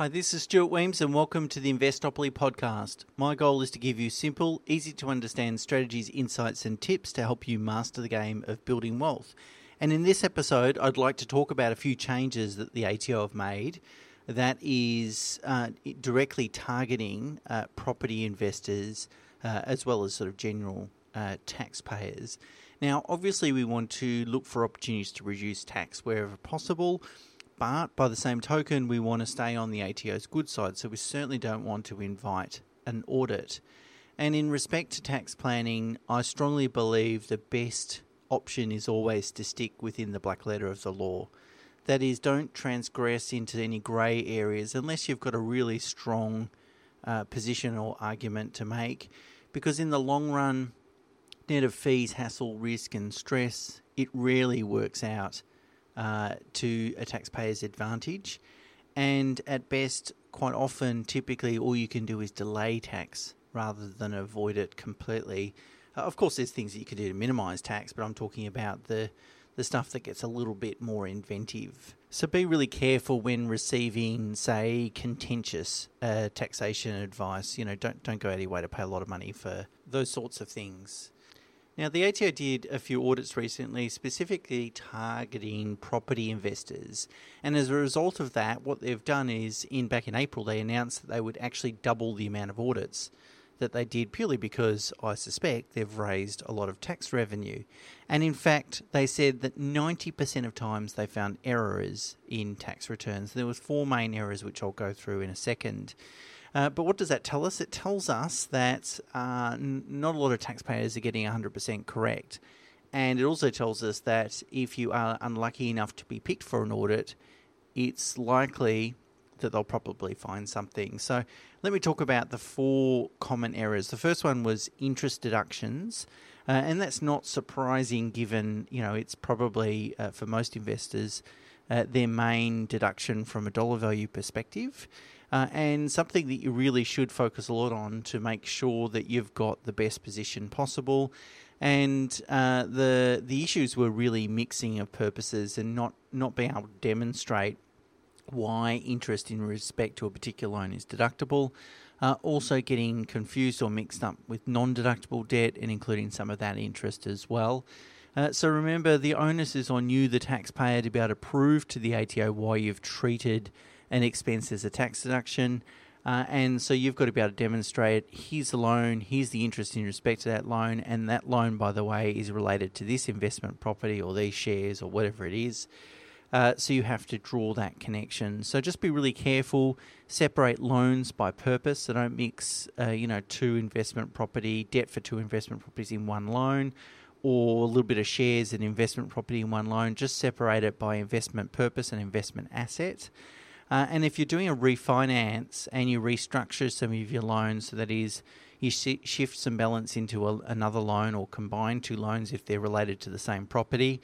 Hi, this is Stuart Wemyss, and welcome to the Investopoly podcast. My goal is to give you simple, easy to understand strategies, insights, and tips to help you master the game of building wealth. And in this episode, I'd like to talk about a few changes that the ATO have made that is uh, directly targeting uh, property investors uh, as well as sort of general uh, taxpayers. Now, obviously, we want to look for opportunities to reduce tax wherever possible. But by the same token, we want to stay on the ATO's good side, so we certainly don't want to invite an audit. And in respect to tax planning, I strongly believe the best option is always to stick within the black letter of the law. That is, don't transgress into any grey areas unless you've got a really strong uh, position or argument to make, because in the long run, net of fees, hassle, risk, and stress, it rarely works out uh, to a taxpayer's advantage. And at best, quite often, typically, all you can do is delay tax rather than avoid it completely. Uh, of course, there's things that you can do to minimise tax, but I'm talking about the the stuff that gets a little bit more inventive. So be really careful when receiving, say, contentious uh, taxation advice. You know, don't don't go out of your way to pay a lot of money for those sorts of things. Now, the ATO did a few audits recently, specifically targeting property investors. And as a result of that, what they've done is, in back in April, they announced that they would actually double the amount of audits that they did purely because I suspect they've raised a lot of tax revenue. And in fact, they said that 90% of times they found errors in tax returns. There was four main errors which I'll go through in a second. Uh, but what does that tell us? It tells us that uh, n- not a lot of taxpayers are getting 100% correct. And it also tells us that if you are unlucky enough to be picked for an audit, it's likely that they'll probably find something. So let me talk about the four common errors. The first one was interest deductions. Uh, and that's not surprising given, you know, it's probably uh, for most investors uh, their main deduction from a dollar value perspective uh, and something that you really should focus a lot on to make sure that you've got the best position possible. And uh, the the issues were really mixing of purposes and not not being able to demonstrate why interest in respect to a particular loan is deductible. Uh, also, getting confused or mixed up with non deductible debt and including some of that interest as well. Uh, so, remember, the onus is on you, the taxpayer, to be able to prove to the ATO why you've treated an expense as a tax deduction. Uh, and so you've got to be able to demonstrate here's the loan, here's the interest in respect to that loan, and that loan, by the way, is related to this investment property or these shares or whatever it is. Uh, so you have to draw that connection. So just be really careful. Separate loans by purpose. So don't mix, uh, you know, two investment property debt for two investment properties in one loan, or a little bit of shares and investment property in one loan. Just separate it by investment purpose and investment asset. Uh, and if you're doing a refinance and you restructure some of your loans, so that is, you shift some balance into a, another loan or combine two loans if they're related to the same property,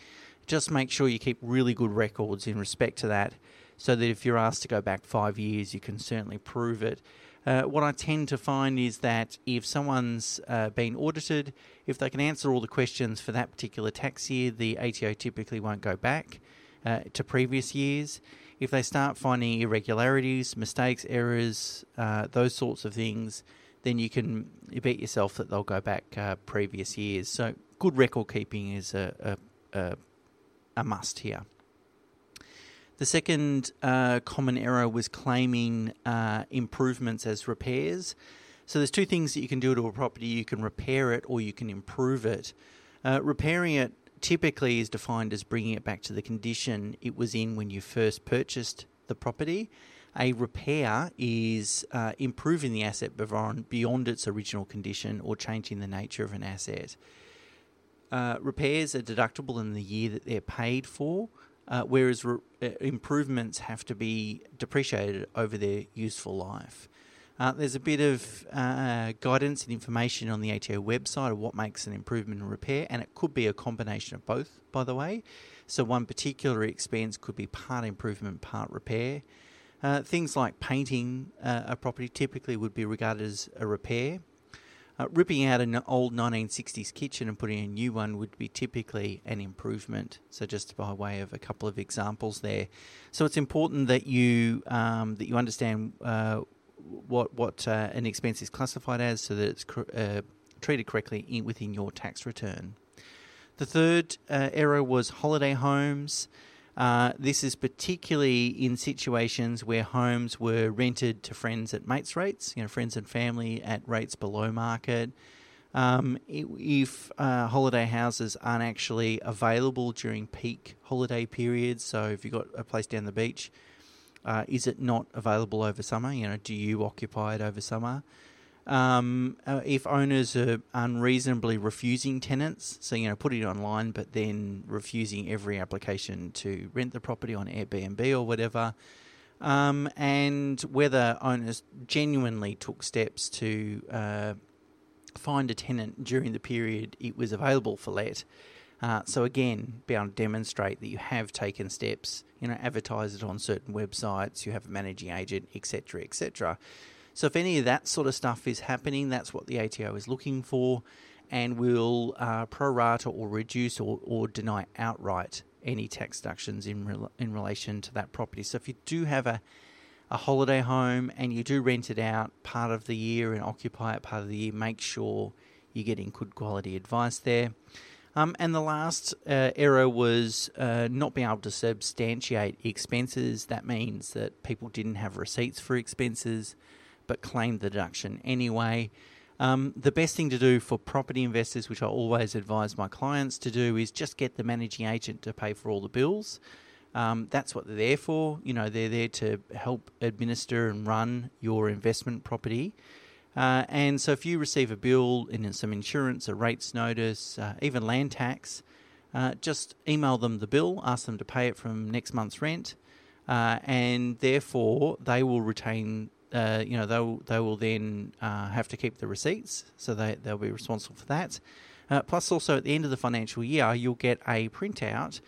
just make sure you keep really good records in respect to that so that if you're asked to go back five years, you can certainly prove it. Uh, what I tend to find is that if someone's uh, been audited, if they can answer all the questions for that particular tax year, the ATO typically won't go back uh, to previous years if they start finding irregularities, mistakes, errors, uh, those sorts of things, then you can bet yourself that they'll go back uh, previous years. So good record keeping is a, a, a, a must here. The second uh, common error was claiming uh, improvements as repairs. So there's two things that you can do to a property: you can repair it or you can improve it. Uh, repairing it typically is defined as bringing it back to the condition it was in when you first purchased the property. A repair is uh, improving the asset beyond, its original condition or changing the nature of an asset. Uh, repairs are deductible in the year that they're paid for, uh, whereas re- uh, improvements have to be depreciated over their useful life. Uh, there's a bit of uh, guidance and information on the ATO website of what makes an improvement and repair, and it could be a combination of both, by the way. So, one particular expense could be part improvement, part repair. Uh, things like painting uh, a property typically would be regarded as a repair. Uh, ripping out an old 1960s kitchen and putting a new one would be typically an improvement. So, just by way of a couple of examples there. So, it's important that you um, that you understand uh, what what uh, an expense is classified as, so that it's cr- uh, treated correctly in, within your tax return. The third uh, error was holiday homes. Uh, this is particularly in situations where homes were rented to friends at mates rates, you know, friends and family at rates below market. Um, if uh, holiday houses aren't actually available during peak holiday periods, so if you've got a place down the beach, uh, is it not available over summer? You know, do you occupy it over summer? Um, uh, if owners are unreasonably refusing tenants, so you know, putting it online, but then refusing every application to rent the property on Airbnb or whatever, um, and whether owners genuinely took steps to uh, find a tenant during the period it was available for let. Uh, so again, be able to demonstrate that you have taken steps, you know, advertise it on certain websites, you have a managing agent, etc., etc. So if any of that sort of stuff is happening, that's what the ATO is looking for, and will uh, prorata or reduce or, or deny outright any tax deductions in re- in relation to that property. So if you do have a a holiday home and you do rent it out part of the year and occupy it part of the year, make sure you're getting good quality advice there. Um, and the last uh, error was uh, not being able to substantiate expenses. That means that people didn't have receipts for expenses but claimed the deduction anyway. Um, the best thing to do for property investors, which I always advise my clients to do, is just get the managing agent to pay for all the bills. Um, that's what they're there for. You know, they're there to help administer and run your investment property. Uh, and so, if you receive a bill and some insurance, a rates notice, uh, even land tax, uh, just email them the bill, ask them to pay it from next month's rent, uh, and therefore they will retain uh, you know, they'll they will then uh, have to keep the receipts, so they they'll be responsible for that. Plus, also at the end of the financial year, you'll get a printout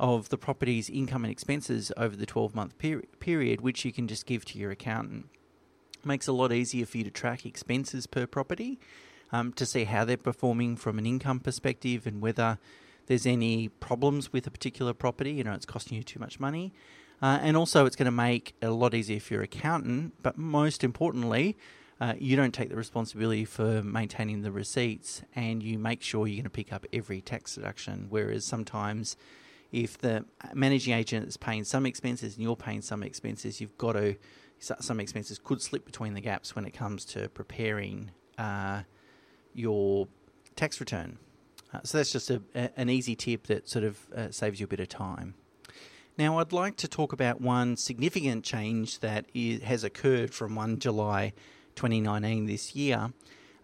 of the property's income and expenses over the 12 month peri- period, which you can just give to your accountant. Makes a lot easier for you to track expenses per property, um, to see how they're performing from an income perspective and whether there's any problems with a particular property. You know, it's costing you too much money. Uh, and also, it's going to make it a lot easier for your accountant. But most importantly, uh, you don't take the responsibility for maintaining the receipts and you make sure you're going to pick up every tax deduction. Whereas sometimes, if the managing agent is paying some expenses and you're paying some expenses, you've got to, some expenses could slip between the gaps when it comes to preparing uh, your tax return. Uh, so that's just a, a, an easy tip that sort of uh, saves you a bit of time. Now, I'd like to talk about one significant change that is, has occurred from 1 July 2019 this year,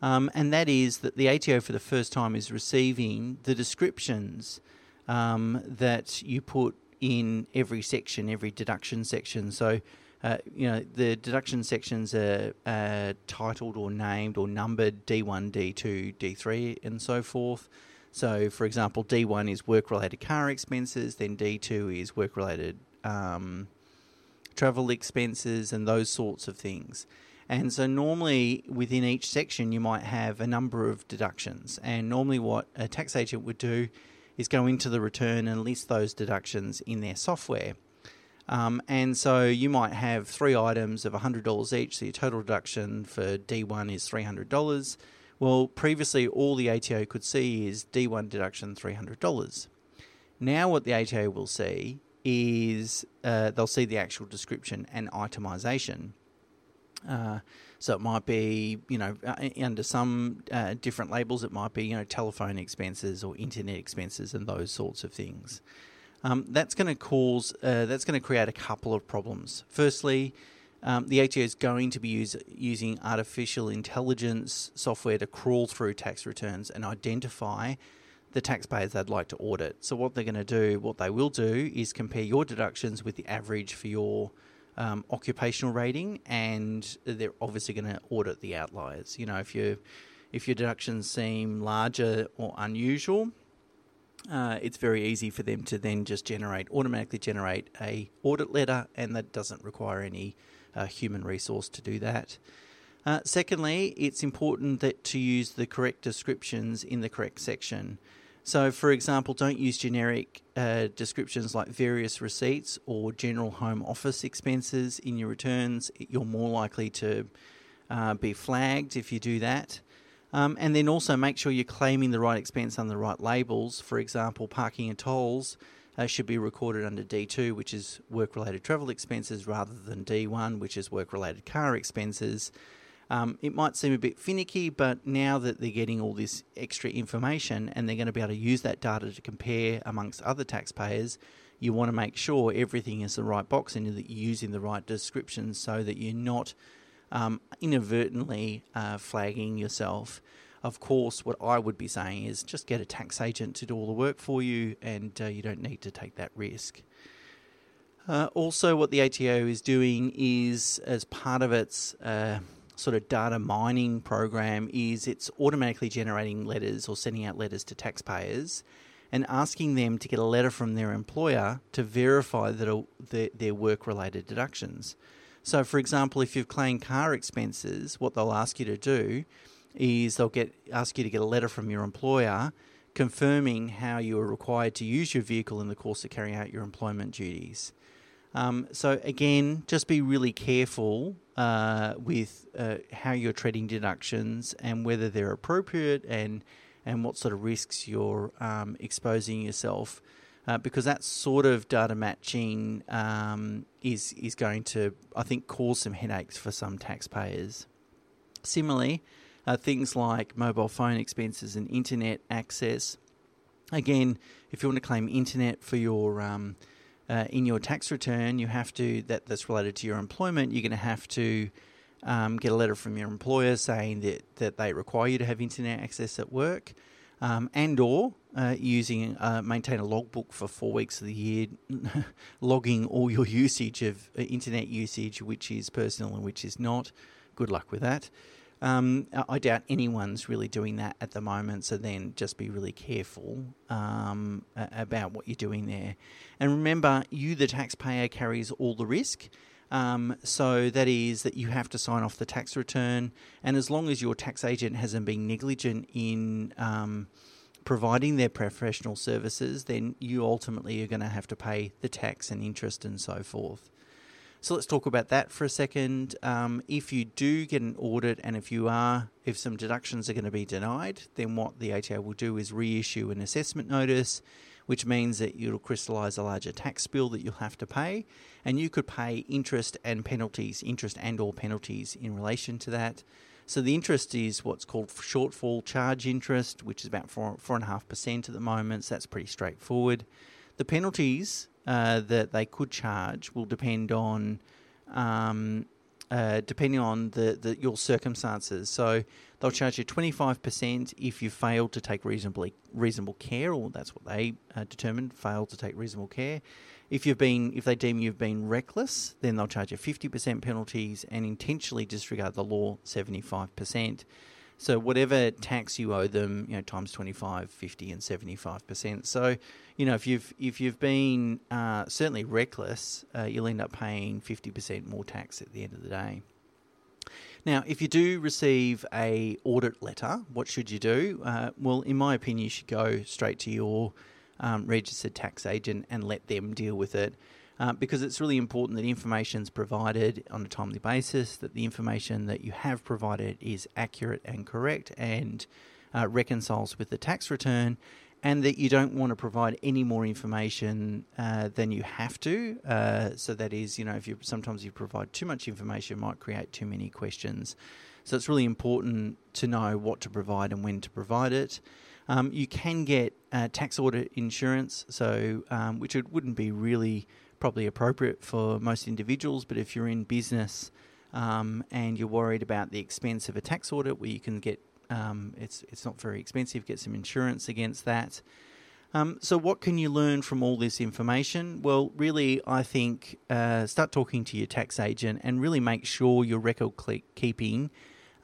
um, and that is that the ATO for the first time is receiving the descriptions um, that you put in every section, every deduction section. So, uh, you know, the deduction sections are uh, titled or named or numbered D1, D2, D3, and so forth. So, for example, D1 is work related car expenses, then D2 is work related um, travel expenses, and those sorts of things. And so, normally within each section, you might have a number of deductions. And normally, what a tax agent would do is go into the return and list those deductions in their software. Um, and so you might have three items of $100 each, so your total deduction for D1 is $300. Well, previously all the ATO could see is D1 deduction $300. Now, what the ATO will see is uh, they'll see the actual description and itemisation. Uh, so it might be, you know, uh, under some uh, different labels, it might be, you know, telephone expenses or internet expenses and those sorts of things. Um, that's going to cause, uh, that's going to create a couple of problems. Firstly, um, the ATO is going to be use, using artificial intelligence software to crawl through tax returns and identify the taxpayers they'd like to audit. So, what they're going to do, what they will do, is compare your deductions with the average for your um, occupational rating, and they're obviously going to audit the outliers. You know, if you if your deductions seem larger or unusual, uh, it's very easy for them to then just generate automatically generate a audit letter, and that doesn't require any uh, human resource to do that. Uh, secondly, it's important that to use the correct descriptions in the correct section. So, for example, don't use generic uh, descriptions like various receipts or general home office expenses in your returns. You're more likely to uh, be flagged if you do that. Um, and then also make sure you're claiming the right expense on the right labels. For example, parking and tolls uh, should be recorded under D2, which is work related travel expenses, rather than D1, which is work related car expenses. Um, it might seem a bit finicky, but now that they're getting all this extra information and they're going to be able to use that data to compare amongst other taxpayers, you want to make sure everything is the right box and that you're using the right descriptions so that you're not um, inadvertently uh, flagging yourself. Of course, what I would be saying is just get a tax agent to do all the work for you, and uh, you don't need to take that risk. Uh, also, what the ATO is doing is, as part of its uh, sort of data mining program is it's automatically generating letters or sending out letters to taxpayers and asking them to get a letter from their employer to verify that their work related deductions. So, for example, if you've claimed car expenses, what they'll ask you to do is they'll get ask you to get a letter from your employer confirming how you are required to use your vehicle in the course of carrying out your employment duties. Um, so again, just be really careful uh, with uh, how you're treating deductions and whether they're appropriate and and what sort of risks you're um, exposing yourself, uh, because that sort of data matching um, is is going to I think cause some headaches for some taxpayers. Similarly, uh, things like mobile phone expenses and internet access. Again, if you want to claim internet for your um, uh, in your tax return, you have to that that's related to your employment. You're going to have to um, get a letter from your employer saying that that they require you to have internet access at work, um, and or uh, using uh, maintain a logbook for four weeks of the year, logging all your usage of uh, internet usage, which is personal and which is not. Good luck with that. Um, I doubt anyone's really doing that at the moment, so then just be really careful um, about what you're doing there. And remember, you, the taxpayer, carries all the risk. Um, so that is that you have to sign off the tax return, and as long as your tax agent hasn't been negligent in um, providing their professional services, then you ultimately are going to have to pay the tax and interest and so forth. So let's talk about that for a second. Um, if you do get an audit and if you are, if some deductions are going to be denied, then what the ATO will do is reissue an assessment notice, which means that you'll crystallise a larger tax bill that you'll have to pay, and you could pay interest and penalties, interest and or penalties in relation to that. So the interest is what's called shortfall charge interest, which is about four four and a half percent at the moment. So that's pretty straightforward. The penalties uh, that they could charge will depend on um, uh, depending on the, the your circumstances. So they'll charge you twenty five percent if you failed to take reasonably reasonable care, or that's what they uh, determined failed to take reasonable care. If you've been if they deem you've been reckless, then they'll charge you fifty percent penalties, and intentionally disregard the law seventy five percent. So whatever tax you owe them, you know, times 25, 50 and 75%. So, you know, if you've if you've been uh, certainly reckless, uh, you'll end up paying 50% more tax at the end of the day. Now, if you do receive a audit letter, what should you do? Uh, well, in my opinion, you should go straight to your um, registered tax agent and let them deal with it uh, because it's really important that information is provided on a timely basis, that the information that you have provided is accurate and correct and uh, reconciles with the tax return, and that you don't want to provide any more information uh, than you have to. Uh, so that is, you know, if you sometimes you provide too much information, might create too many questions. So it's really important to know what to provide and when to provide it. Um, you can get uh, tax audit insurance, so um, which it wouldn't be really probably appropriate for most individuals, but if you're in business um, and you're worried about the expense of a tax audit, where you can get um, it's it's not very expensive, get some insurance against that. Um, so, what can you learn from all this information? Well, really, I think uh, start talking to your tax agent and really make sure your record keeping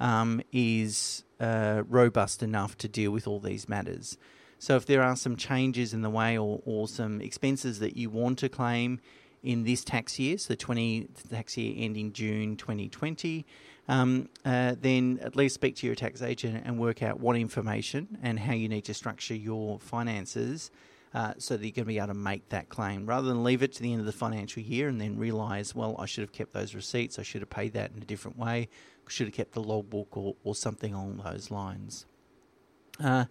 um, is uh, robust enough to deal with all these matters. So if there are some changes in the way or, or some expenses that you want to claim, in this tax year, so the 20 tax year ending June 2020, um, uh, then at least speak to your tax agent and work out what information and how you need to structure your finances uh, so that you're going to be able to make that claim rather than leave it to the end of the financial year and then realise, well, I should have kept those receipts, I should have paid that in a different way, should have kept the logbook or, or something along those lines. Uh,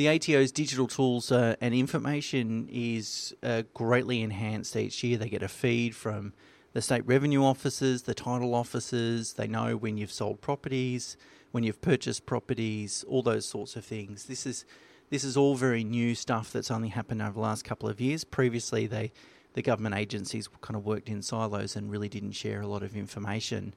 the ATO's digital tools uh, and information is uh, greatly enhanced each year. They get a feed from the state revenue officers, the title offices. They know when you've sold properties, when you've purchased properties, all those sorts of things. This is this is all very new stuff that's only happened over the last couple of years. Previously, they the government agencies kind of worked in silos and really didn't share a lot of information.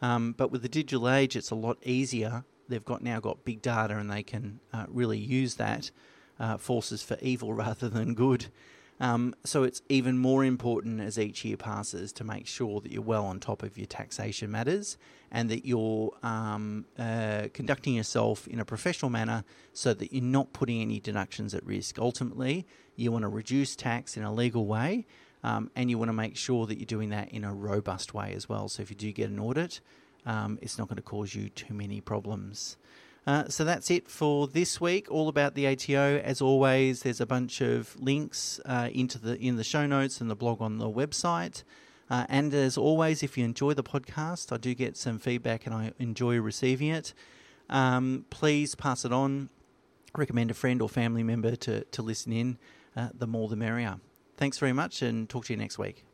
Um, but with the digital age, it's a lot easier they've got now got big data and they can uh, really use that uh, forces for evil rather than good. Um, so it's even more important as each year passes to make sure that you're well on top of your taxation matters and that you're um, uh, conducting yourself in a professional manner so that you're not putting any deductions at risk. Ultimately, you want to reduce tax in a legal way um, and you want to make sure that you're doing that in a robust way as well. So if you do get an audit, um, it's not going to cause you too many problems. Uh, so that's it for this week. All about the ATO. As always, there's a bunch of links uh, into the in the show notes and the blog on the website. Uh, and as always, if you enjoy the podcast, I do get some feedback and I enjoy receiving it. Um, please pass it on. Recommend a friend or family member to to listen in. Uh, the more, the merrier. Thanks very much, and talk to you next week.